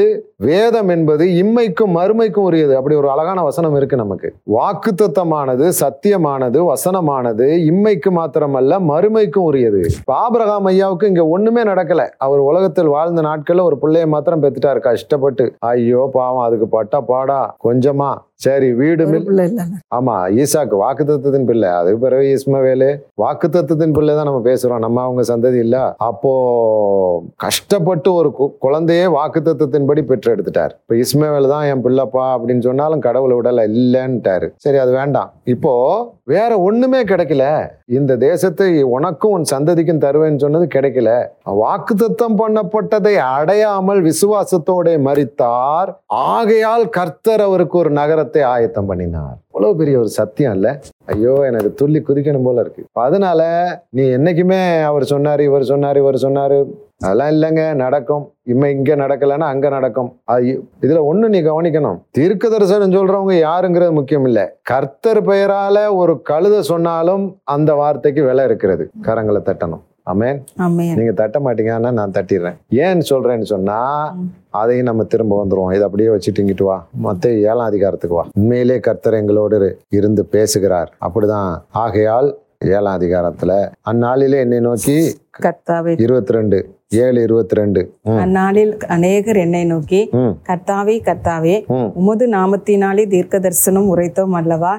வேதம் என்பது இம்மைக்கும் மறுமைக்கும் உரியது. அப்படி ஒரு அழகான வசனம் இருக்கு நமக்கு. வாக்குத்தத்தமானது சத்தியமானது வசனமானது இம்மைக்கு மாத்திரமல்ல மறுமைக்கும் உரியது. இப்ப ஆபிரகாம் ஐயாவுக்கு இங்க ஒண்ணுமே நடக்கல. அவர் உலகத்தில் வாழ்ந்த நாட்கள்ல ஒரு பிள்ளைய மாத்திரம் பெத்துட்டாரு கஷ்டப்பட்டு ஐயோ பாவம் அதுக்கு பட்டா பாடா கொஞ்சமா. சரி வீடு ஆமா ஈசாக்கு வாக்குத்தத்தத்தின் பிள்ளை. அதுக்கு பிறகு இஸ்மவேலு வாக்குத்தத்தத்தின் பிள்ளை தான் நம்ம பேசுறோம். நம்ம அவங்க சந்ததி இல்ல. அப்போ கஷ்டப்பட்டு ஒரு குழந்தையே குழந்தையே வாக்குத்தத்தத்தின்படி பெற்றெடுத்துட்டார் இப்போ இஸ்மவேல் தான் என் பிள்ளைப்பா அப்படின்னு சொன்னாலும் கடவுளை விடல இல்லைன்ட்டாரு. சரி அது வேண்டாம். இப்போ வேற ஒண்ணுமே கிடைக்கல. இந்த தேசத்தை உனக்கும் உன் சந்ததிக்கும் தருவேன்னு சொன்னது கிடைக்கல. வாக்குத்தத்தம் பண்ணப்பட்டதை அடையாமல் விசுவாசத்தோட மறித்தார் ஆகையால் கர்த்தர் அவருக்கு ஒரு நகரத்தை ஆயத்தம் பண்ணினார். அவ்வளவு பெரிய ஒரு சத்தியம் இல்லை? ஐயோ எனக்கு துள்ளி குதிக்கணும் போல இருக்கு. அதனால நீ என்னைக்குமே அவர் சொன்னாரு இவர் சொன்னாரு இவர் சொன்னாரு. அதெல்லாம் இல்லைங்க நடக்கும். இம்ம இங்க நடக்கலைன்னா அங்க நடக்கும். அது இதுல ஒண்ணு நீ கவனிக்கணும். தீர்க்க தரிசனம் சொல்றவங்க யாருங்கிறது முக்கியம் இல்ல. கர்த்தர் பெயரால ஒரு கழுத சொன்னாலும் அந்த வார்த்தைக்கு விலை இருக்கிறது. கரங்களை தட்டணும். ஆமென். நீங்க தட்ட மாட்டீங்க ஆனா நான் தட்டிடுறேன். ஏன்னு சொல்றேன்னு சொன்னா. அதையும் நம்ம திரும்ப வந்துருவோம். இதை அப்படியே வச்சுட்டு இங்கிட்டு வா. மத்த ஏழாம் அதிகாரத்துக்கு வா. உண்மையிலே கர்த்தர் எங்களோடு இரு- இருந்து பேசுகிறார். அப்படிதான். ஆகையால் ஏழாம் அதிகாரத்துல அந்நாளிலே என்னை நோக்கி இருபத்தி ரெண்டு. ஏழு இருபத்தி ரெண்டு அந்நாளில் அநேகர் என்னை நோக்கி கர்த்தாவே கர்த்தாவே உமது நாமத்தினாலே தீர்க்க தரிசனம் உரைத்தோம் அல்லவா?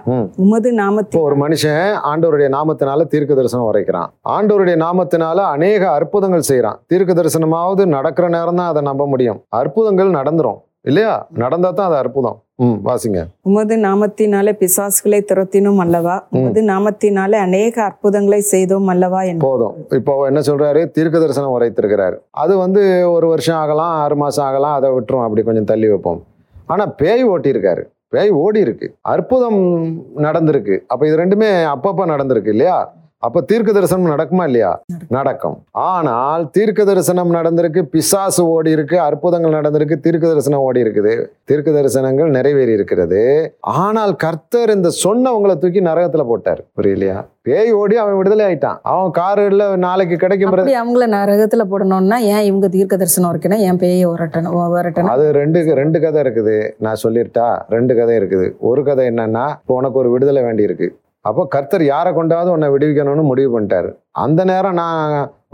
உமது இப்போ நாமத்தின் ஒரு மனுஷன் ஆண்டவருடைய நாமத்தினால தீர்க்க தரிசனம் உரைக்கிறான். ஆண்டவருடைய நாமத்தினால அநேக அற்புதங்கள் செய்றான். தீர்க்க தரிசனமாவது நடக்கிற நேரம் தான் அதை நம்ப முடியும். அற்புதங்கள் நடந்துரும் இல்லையா? நடந்தா தான் அது அற்புதம். வாசிங்க. உமது நாமத்தினாலே பிசாசுகளை துரத்தினோம் அல்லவா? உமது நாமத்தினாலே அநேக அற்புதங்களை செய்தோம் அல்லவா போதும். இப்போ என்ன சொல்றாரு? தீர்க்க தரிசனம் உரைத்திருக்கிறாரு அது வந்து ஒரு வருஷம் ஆகலாம் ஆறு மாசம் ஆகலாம் அதை விட்டுரும். அப்படி கொஞ்சம் தள்ளி வைப்போம். ஆனா பேய் ஓட்டியிருக்காரு. பேய் ஓடி இருக்கு அற்புதம் நடந்திருக்கு. அப்ப இது ரெண்டுமே அப்பப்ப நடந்திருக்கு இல்லையா? அப்ப தீர்க்க தரிசனம் நடக்குமா இல்லையா? நடக்கும். ஆனால் தீர்க்க தரிசனம் நடந்திருக்கு பிசாசு ஓடி இருக்கு அற்புதங்கள் நடந்திருக்கு தீர்க்க தரிசனம் ஓடி இருக்குது. தீர்க்க தரிசனங்கள் நிறைவேறி இருக்கிறது. ஆனால் கர்த்தர் இந்த சொன்னவங்களை தூக்கி நரகத்துல போட்டார். புரியலையா? பேய் ஓடி அவன் விடுதலை ஆயிட்டான். அவன் காரில் நாளைக்கு கிடைக்கும் அவங்கள நரகத்துல போடணும்னா ஏன் இவங்க தீர்க்க தரிசனம் இருக்கணும் ஏன் பேயை உரட்டணும் உரட்டணும் அது ரெண்டு ரெண்டு கதை இருக்குது. நான் சொல்லிட்டா ரெண்டு கதை இருக்குது. ஒரு கதை என்னன்னா இப்போ உனக்கு ஒரு விடுதலை வேண்டி இருக்கு. அப்போ கர்த்தர் யாரை கொண்டாவது உன்னை விடுவிக்கணும்னு முடிவு பண்ணிட்டாரு. அந்த நேரம் நான்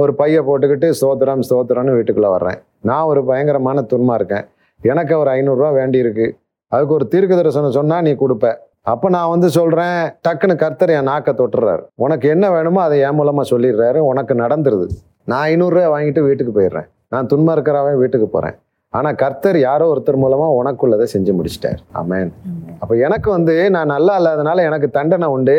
ஒரு பைய போட்டுக்கிட்டு ஸ்தோத்திரம் ஸ்தோத்திரம்னு வீட்டுக்குள்ளே வர்றேன். நான் ஒரு பயங்கரமான துன்மா இருக்கேன். எனக்கு ஒரு ஐநூறுரூவா வேண்டியிருக்கு. அதுக்கு ஒரு தீர்க்க தரிசனம் சொன்னால் நீ கொடுப்ப. அப்போ நான் வந்து சொல்கிறேன் டக்குன்னு கர்த்தர் என் நாக்கை தொட்டுறாரு. உனக்கு என்ன வேணுமோ அதை என் மூலமாக சொல்லிடுறாரு. உனக்கு நடந்துருது. நான் ஐநூறுரூவா வாங்கிட்டு வீட்டுக்கு போயிடுறேன். நான் துன்மா இருக்கிறவன் வீட்டுக்கு போகிறேன் ஆனா கர்த்தர் யாரோ ஒருத்தர் மூலமா உனக்குள்ளதை செஞ்சு முடிச்சிட்டார். ஆமென் அப்ப எனக்கு வந்து நான் நல்லா இல்லாதனால எனக்கு தண்டனை உண்டு.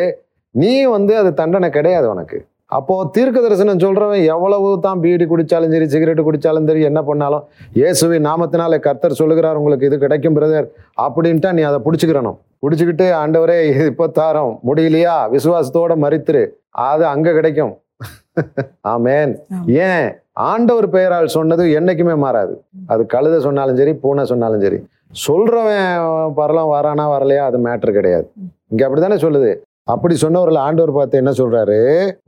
நீ வந்து அது தண்டனை கிடையாது உனக்கு. அப்போ தீர்க்க தரிசனம் சொல்றவன் எவ்வளவு தான் பீடி குடிச்சாலும் சரி சிகரெட் குடிச்சாலும் சரி என்ன பண்ணாலும் இயேசுவின் நாமத்தினால கர்த்தர் சொல்லுகிறார் உங்களுக்கு இது கிடைக்கும் பிரதர் அப்படின்ட்டா நீ அதை பிடிச்சிக்கிறணும். பிடிச்சிக்கிட்டு ஆண்டவரே இப்போ தாரோம். முடியலையா? விசுவாசத்தோட மறித்துரு. அது அங்க கிடைக்கும். ஆமென் ஆமா. ஏன்? ஆண்டவர் பெயரால் சொன்னது என்றைக்குமே மாறாது. அது கழுத சொன்னாலும் சரி பூனை சொன்னாலும் சரி. சொல்கிறவன் பரலம் வரானா வரலையா அது மேட்ரு கிடையாது. இங்கே அப்படி தானே சொல்லுது. அப்படி சொன்னவர்கள் ஆண்டவர் பார்த்து என்ன சொல்கிறாரு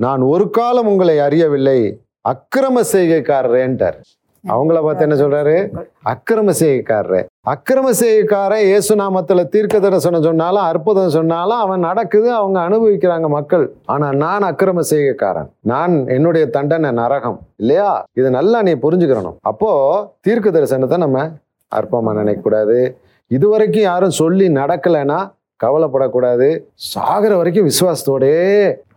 நான் ஒரு காலம் உங்களை அறியவில்லை அக்கிரம செய்கைக்காரரேன்ட்டார். அவங்கள பார்த்து என்ன சொல்றாரு? அக்கிரம செய்கைக்காரரே அக்கிரம செய்யக்காரன் இயேசுநாமத்தில் தீர்க்க தரிசனம் சொன்னாலும் அற்புதம் சொன்னாலும் அவன் நடக்குது அவங்க அனுபவிக்கிறாங்க மக்கள். ஆனா நான் அக்கிரம செய்யக்காரன் நான் என்னுடைய தண்டனை நரகம். இல்லையா? இது நல்லா நீ புரிஞ்சுக்கிறணும் அப்போ தீர்க்க தரிசனத்தை நம்ம அற்பமாக நினைக்கக்கூடாது. இது வரைக்கும் யாரும் சொல்லி நடக்கலைன்னா கவலைப்படக்கூடாது. சாகிற வரைக்கும் விசுவாசத்தோடே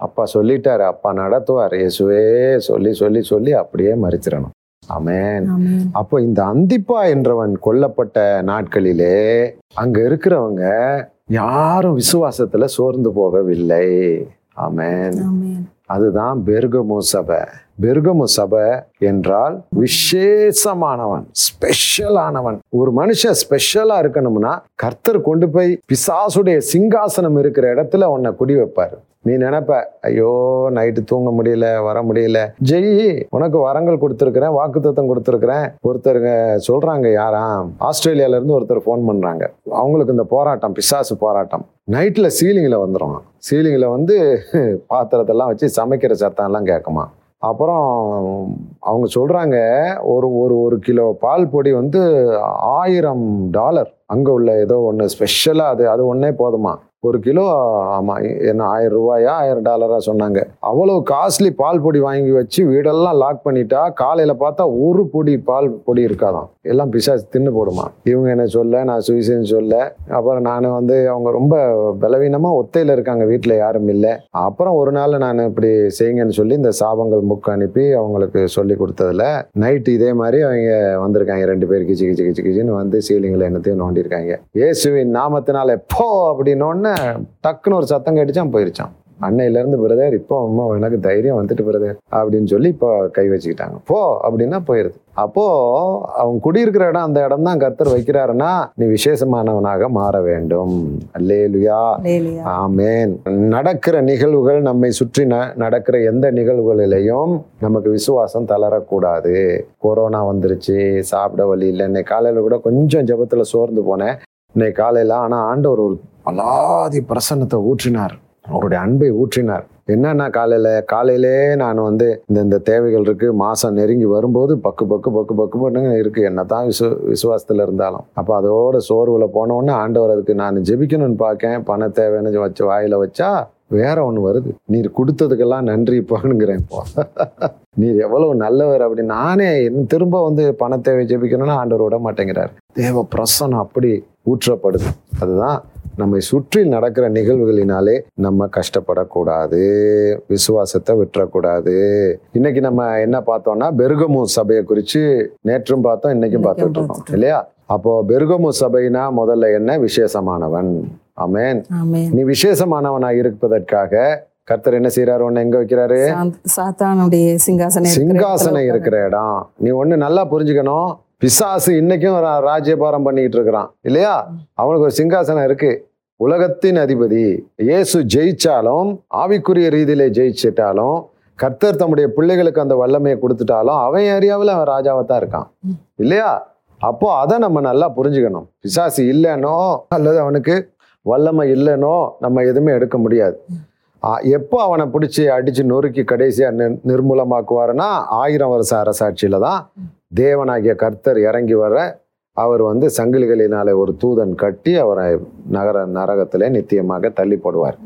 அப்பா சொல்லிட்டாரு. அப்பா நடத்துவார். இயேசுவே சொல்லி சொல்லி சொல்லி அப்படியே மறிச்சிடணும். ஆமென் ஆமென். அப்போ இந்த அந்திப்பா என்றவன் கொல்லப்பட்ட நாட்களிலே அங்க இருக்கிறவங்க யாரும் விசுவாசத்துல சோர்ந்து போகவில்லை ஆமென். அதுதான் பெர்கமு சபை பெருகமு சபை என்றால் விசேஷமானவன் ஸ்பெஷலானவன் ஒரு மனுஷன் ஸ்பெஷலா இருக்கணும்னா கர்த்தர் கொண்டு போய் பிசாசுடைய சிங்காசனம் இருக்கிற இடத்துல உன்னை குடி வைப்பாரு. நீ நினைப்ப ஐயோ நைட்டு தூங்க முடியல வர முடியல. ஜெய் உனக்கு வரங்கள் கொடுத்துருக்குறேன் வாக்குத்தத்தம் கொடுத்துருக்குறேன். ஒருத்தருங்க சொல்றாங்க யாராம்? ஆஸ்திரேலியால இருந்து ஒருத்தர் ஃபோன் பண்றாங்க. அவங்களுக்கு இந்த போராட்டம் பிசாசு போராட்டம். நைட்டில் சீலிங்கில் வந்துடும் சீலிங்கில் வந்து பாத்திரத்தெல்லாம் வச்சு சமைக்கிற சத்தம் எல்லாம் கேட்குமா? அப்புறம் அவங்க சொல்கிறாங்க ஒரு ஒரு ஒரு கிலோ பால் பொடி வந்து ஆயிரம் டாலர். அங்கே உள்ள ஏதோ ஒன்று ஸ்பெஷலாக அது அது ஒன்றே போதுமா? ஒரு கிலோ ஆமாம் என்ன ஆயிரம் ரூபாயா ஆயிரம் டாலராக சொன்னாங்க. அவ்வளோ காஸ்ட்லி பால் பொடி வாங்கி வச்சு வீடெல்லாம் லாக் பண்ணிட்டா காலையில் பார்த்தா ஒரு பொடி பால் பொடி இருக்காதாம் எல்லாம் பிசாசு தின்னு போடுமா. இவங்க என்ன சொல்ல நான் சுவிசேஷன் சொல்ல அப்புறம் நான் வந்து அவங்க ரொம்ப பலவீனமாக ஒத்தையில் இருக்காங்க வீட்டில் யாரும் இல்லை. அப்புறம் ஒரு நாள் நான் இப்படி செய்யுங்கன்னு சொல்லி இந்த சாபங்கள் புக் அனுப்பி அவங்களுக்கு சொல்லி கொடுத்ததுல நைட்டு இதே மாதிரி அவங்க வந்திருக்காங்க ரெண்டு பேர் கிச்சு கிச்சு கிச்சு கிச்சின்னு வந்து சீலிங்கில் என்னத்தையும் நோண்டிருக்காங்க. இயேசுவின் நாமத்தினால எப்போ அப்படின்னோடனே டக்குன்னு ஒரு சத்தம் கேட்டுச்சான் போயிருச்சான் அன்னையில இருந்து பிரதர் இப்போ அம்மா எனக்கு தைரியம் வந்துட்டு பிரதர் அப்படின்னு சொல்லி இப்போ கை வச்சுக்கிட்டாங்க. போ அப்படின்னா போயிருது. அப்போ அவங்க குடியிருக்கிற இடம் அந்த இடம் தான் கர்த்தர் வைக்கிறாருன்னா நீ விசேஷமானவனாக மாற வேண்டும். அல்லேலுயா. லேலியா ஆமேன். நடக்கிற நிகழ்வுகள் நம்மை சுற்றி ந- நடக்கிற எந்த நிகழ்வுகளிலையும் நமக்கு விசுவாசம் தளரக்கூடாது. கொரோனா வந்துருச்சு சாப்பிட வழி இல்லை. இன்னைக்கு காலையில கூட கொஞ்சம் ஜெபத்துல சோர்ந்து போனேன். இன்னைக்கு காலையில ஆனா ஆண்டவர் ஒரு அலாதி பிரசன்னத்தை ஊற்றினார். அவருடைய அன்பை ஊற்றினார். என்னன்னா காலையில் காலையிலே நான் வந்து இந்த இந்த தேவைகள் இருக்குது மாதம் நெருங்கி வரும்போது பக்கு பக்கு பக்கு பக்கு பண்ணுங்க என்ன தான் விசு விசுவாசத்தில் இருந்தாலும். அப்போ அதோட சோர்வில் போனோடனே ஆண்டவர் அதுக்கு நான் ஜெபிக்கணும்னு பார்க்கேன் பண தேவைன்னு வச்சு வாயில் வச்சா வேற ஒன்று வருது. நீர் கொடுத்ததுக்கெல்லாம் நன்றி போகணுங்கிறேன் இப்போ. நீர் எவ்வளவு நல்லவர் அப்படி. நானே திரும்ப வந்து பண தேவை ஜெபிக்கணும்னா ஆண்டவர் விட மாட்டேங்கிறார். தேவ பிரசனம் அப்படி ஊற்றப்படுது. அதுதான் நம்மை சுற்றி நடக்கிற நிகழ்வுகளினாலே நம்ம கஷ்டப்படக்கூடாது விசுவாசத்தை விட்டுறக்கூடாது. இன்னைக்கு நம்ம என்ன பார்த்தோம்னா பெருகமு சபையை குறித்து நேற்றும் பார்த்தோம் இன்னைக்கும் பார்த்துட்டு இருக்கோம் இல்லையா? அப்போ பெருகமு சபைனா முதல்ல என்ன? விசேஷமானவன். ஆமென். நீ விசேஷமானவனா இருப்பதற்காக கர்த்தர் என்ன செய்யறாரு உன்னை எங்க வைக்கிறாரு? சாத்தானுடைய சிங்காசனம் சிங்காசனம் இருக்கிற இடம். நீ ஒண்ணு நல்லா புரிஞ்சுக்கணும். பிசாசு இன்னைக்கும் ராஜ்யபாரம் பண்ணிக்கிட்டு இருக்கிறான் இல்லையா? அவனுக்கு ஒரு சிங்காசனம் இருக்கு. உலகத்தின் அதிபதி இயேசு ஜெயிச்சாலும் ஆவிக்குரிய ரீதியில் ஜெயிச்சிட்டாலும் கர்த்தர் தம்முடைய பிள்ளைகளுக்கு அந்த வல்லமையை கொடுத்துட்டாலும் அவன் ஏரியாவில் அவன் ராஜாவை தான் இருக்கான். இல்லையா? அப்போ அதை நம்ம நல்லா புரிஞ்சுக்கணும். பிசாசு இல்லைனோ அல்லது அவனுக்கு வல்லமை இல்லைனோ நம்ம எதுவுமே எடுக்க முடியாது. எப்போ அவனை பிடிச்சி அடிச்சு நொறுக்கி கடைசியாக நிர்- நிர்மூலமாக்குவாருன்னா ஆயிரம் வருஷ அரசாட்சியில் தான் தேவனாகிய கர்த்தர் இறங்கி வர அவர் வந்து சங்கிலிகளினாலே ஒரு தூதன் கட்டி அவரை நகர நரகத்திலே நித்தியமாக தள்ளி போடுவார்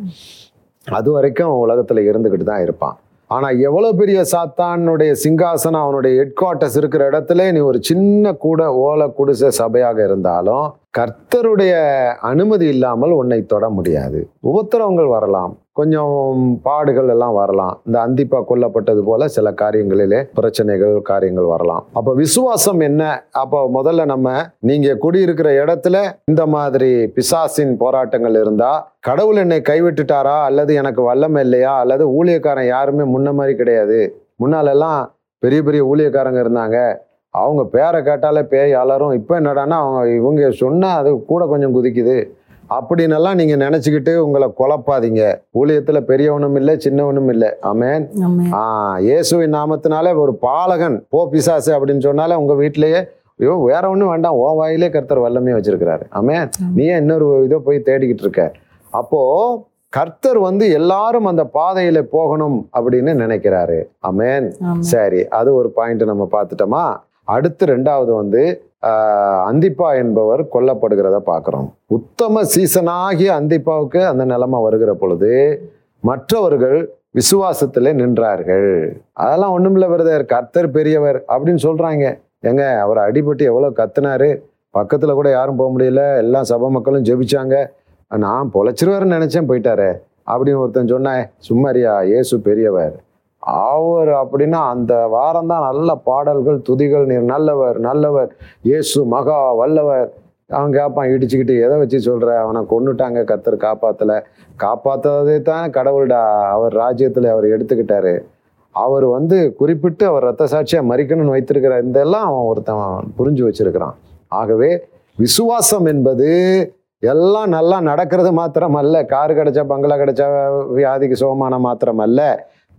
அது வரைக்கும் உலகத்தில் இருந்துக்கிட்டு தான் இருப்பான். ஆனால் எவ்வளோ பெரிய சாத்தானுடைய சிங்காசனம் அவனுடைய ஹெட் குவார்ட்டர்ஸ் இருக்கிற இடத்துல நீ ஒரு சின்ன கூட ஓலை குடிசை சபையாக இருந்தாலும் கர்த்தருடைய அனுமதி இல்லாமல் உன்னை தொட முடியாது. உபத்திரவங்கள் வரலாம். கொஞ்சம் பாடுகள் எல்லாம் வரலாம். இந்த அந்திப்பா கொல்லப்பட்டது போல சில காரியங்களிலே பிரச்சனைகள் காரியங்கள் வரலாம். அப்ப விசுவாசம் என்ன? அப்ப முதல்ல நம்ம நீங்க குடியிருக்கிற இடத்துல இந்த மாதிரி பிசாசின் போராட்டங்கள் இருந்தா கடவுள் என்னை கைவிட்டுட்டாரா? அல்லது எனக்கு வல்லமை இல்லையா? அல்லது ஊழியக்காரன் யாருமே முன்ன மாதிரி கிடையாது. முன்னாலெல்லாம் பெரிய பெரிய ஊழியக்காரங்க இருந்தாங்க. அவங்க பேரை கேட்டாலே பேய் அலறும். இப்போ என்னடான்னா அவங்க இவங்க சொன்னா அது கூட கொஞ்சம் குதிக்குது. அப்படின்னெல்லாம் நீங்க நினைச்சுக்கிட்டு உங்களை குழப்பாதீங்க. ஊழியத்துல பெரியவனும் இல்லை சின்னவனும் இல்லை. ஆமென். ஆ இயேசுவின் நாமத்தினாலே ஒரு பாலகன் போ பிசாசு அப்படின்னு சொன்னாலே உங்க வீட்டிலேயே ஐயோ வேற ஒண்ணும் வேண்டாம். ஓ வாயிலே கர்த்தர் வல்லமே வச்சிருக்கிறாரு. ஆமென். நீ ஏன் இன்னொரு இதை போய் தேடிக்கிட்டு இருக்க. அப்போ கர்த்தர் வந்து எல்லாரும் அந்த பாதையில போகணும் அப்படின்னு நினைக்கிறாரு. ஆமென். சரி அது ஒரு பாயிண்ட் நம்ம பார்த்துட்டோமா? அடுத்து ரெண்டாவது வந்து அந்திப்பா என்பவர் கொல்லப்படுகிறத பார்க்குறோம். உத்தம சீசனாகிய அந்திப்பாவுக்கு அந்த நிலைமை வருகிற பொழுது மற்றவர்கள் விசுவாசத்தில் நின்றார்கள். அதெல்லாம் ஒண்ணுமில்ல பிரதர் கர்த்தர் பெரியவர் அப்படின்னு சொல்கிறாங்க ஏங்க அவர் அடிபட்டு எவ்வளோ கத்துனாரு? பக்கத்தில் கூட யாரும் போக முடியல. எல்லாம் சபை மக்களும் ஜெபிச்சாங்க. நான் பொழைச்சிருவாருன்னு நினச்சேன் போயிட்டாரு அப்படின்னு ஒருத்தன் சொன்னேன் சும்மாரியா இயேசு பெரியவர். அவர் அப்படின்னா அந்த வாரம் தான் நல்ல பாடல்கள் துதிகள் நீர் நல்லவர் நல்லவர் இயேசு மகா வல்லவர். அவன் கேட்பான் இடிச்சுக்கிட்டு எதை வச்சு சொல்கிற அவனை கொண்டுட்டாங்க கத்தர் காப்பாற்றலை காப்பாற்றுறதே தான் கடவுள்டா அவர் ராஜ்யத்தில் அவர் எடுத்துக்கிட்டாரு. அவர் வந்து குறிப்பிட்டு அவர் ரத்த சாட்சியாக மறிக்கணும்னு வைத்திருக்கிற இதெல்லாம் அவன் ஒருத்தன் புரிஞ்சு வச்சிருக்கிறான். ஆகவே விசுவாசம் என்பது எல்லாம் நல்லா நடக்கிறது மாத்திரம் அல்ல கார் கிடைச்சா பங்களா கிடைச்சா வியாதிக்கு சுகமான மாத்திரம் அல்ல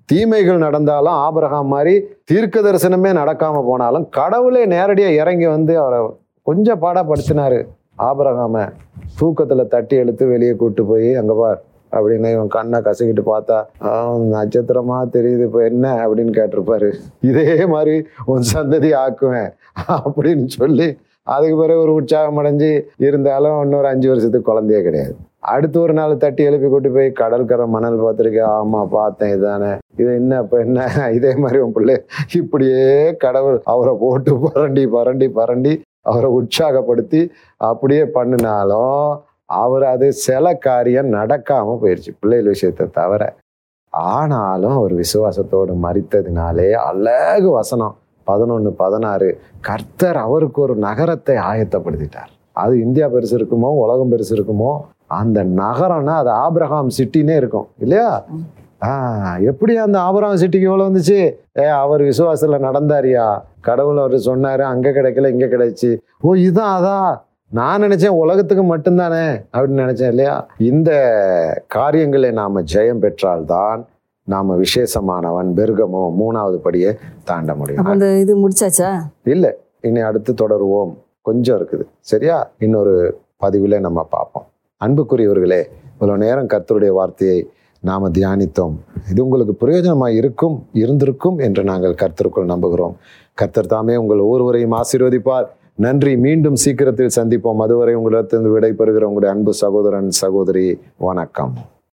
தீமைகள் நடந்தாலும் ஆபரகாம் மாதிரி தீர்க்க தரிசனமே நடக்காம போனாலும் கடவுளே நேரடியாக இறங்கி வந்து அவரை கொஞ்சம் பாடப்படுத்தினாரு ஆபரகாம தூக்கத்துல தட்டி எடுத்து வெளியே கூட்டு போய் அங்க பார் அப்படின்னு இவன் கண்ணை கசக்கிட்டு பார்த்தா நட்சத்திரமா தெரியுது இப்போ என்ன? அப்படின்னு கேட்டிருப்பாரு. இதே மாதிரி உன் சந்ததி ஆக்குவேன் அப்படின்னு சொல்லி அதுக்கு பிறகு ஒரு உற்சாகம் அடைஞ்சு இருந்தாலும் இன்னொரு அஞ்சு வருஷத்துக்கு குழந்தையே கிடையாது. அடுத்து ஒரு நாள் தட்டி எழுப்பி கூட்டி போய் கடற்கரை மணல் பார்த்துருக்கேன். ஆமா பார்த்தேன் இதானே. இது என்ன இப்ப என்ன? இதே மாதிரி உன் பிள்ளை. இப்படியே கடவுள் அவரை போட்டு பரண்டி பரண்டி பரண்டி அவரை உற்சாகப்படுத்தி அப்படியே பண்ணினாலும் அவர் அது சில காரியம் நடக்காம போயிடுச்சு பிள்ளைகள் விஷயத்தை தவிர. ஆனாலும் அவர் விசுவாசத்தோடு மறித்ததினாலே அழகு வசனம் பதினொன்று பதினாறு. கர்த்தர் அவருக்கு ஒரு நகரத்தை ஆயத்தப்படுத்திட்டார். அது இந்தியா பெருசு இருக்குமோ உலகம் பெருசு இருக்குமோ? அந்த நகரம்னா அது ஆபிரகாம் சிட்டினே இருக்கும். இல்லையா? எப்படி அந்த ஆபிரகாம் சிட்டிக்கு எவ்வளவு வந்துச்சு? ஏ அவர் விசுவாசத்துல நடந்தாரியா? கடவுள் அவர் சொன்னாரு அங்க கிடைக்கல இங்க கிடைச்சு. ஓ இதான் அதான் நான் நினைச்சேன் உலகத்துக்கு மட்டும்தானே அப்படின்னு நினைச்சேன் இல்லையா? இந்த காரியங்களை நாம ஜெயம் பெற்றால்தான் நாம விசேஷமானவன் பெருகமோ மூணாவது படியை தாண்ட முடியும். அப்ப இந்த இது முடிச்சாச்சா? இல்ல இனி அடுத்து தொடருவோம். கொஞ்சம் இருக்குது சரியா? இன்னொரு பதிவுல நம்ம பார்ப்போம். அன்புக்குரியவர்களே இவ்வளோ நேரம் கர்த்தருடைய வார்த்தையை நாம் தியானித்தோம். இது உங்களுக்கு பிரயோஜனமாக இருக்கும் இருந்திருக்கும் என்று நாங்கள் கர்த்தருக்குள் நம்புகிறோம். கர்த்தர் தாமே உங்கள் ஒவ்வொருவரையும் ஆசீர்வதிப்பார். நன்றி மீண்டும் சீக்கிரத்தில் சந்திப்போம். அதுவரை உங்களிடத்திலிருந்து விடைபெறுகிற உங்களுடைய அன்பு சகோதரன் சகோதரி வணக்கம்.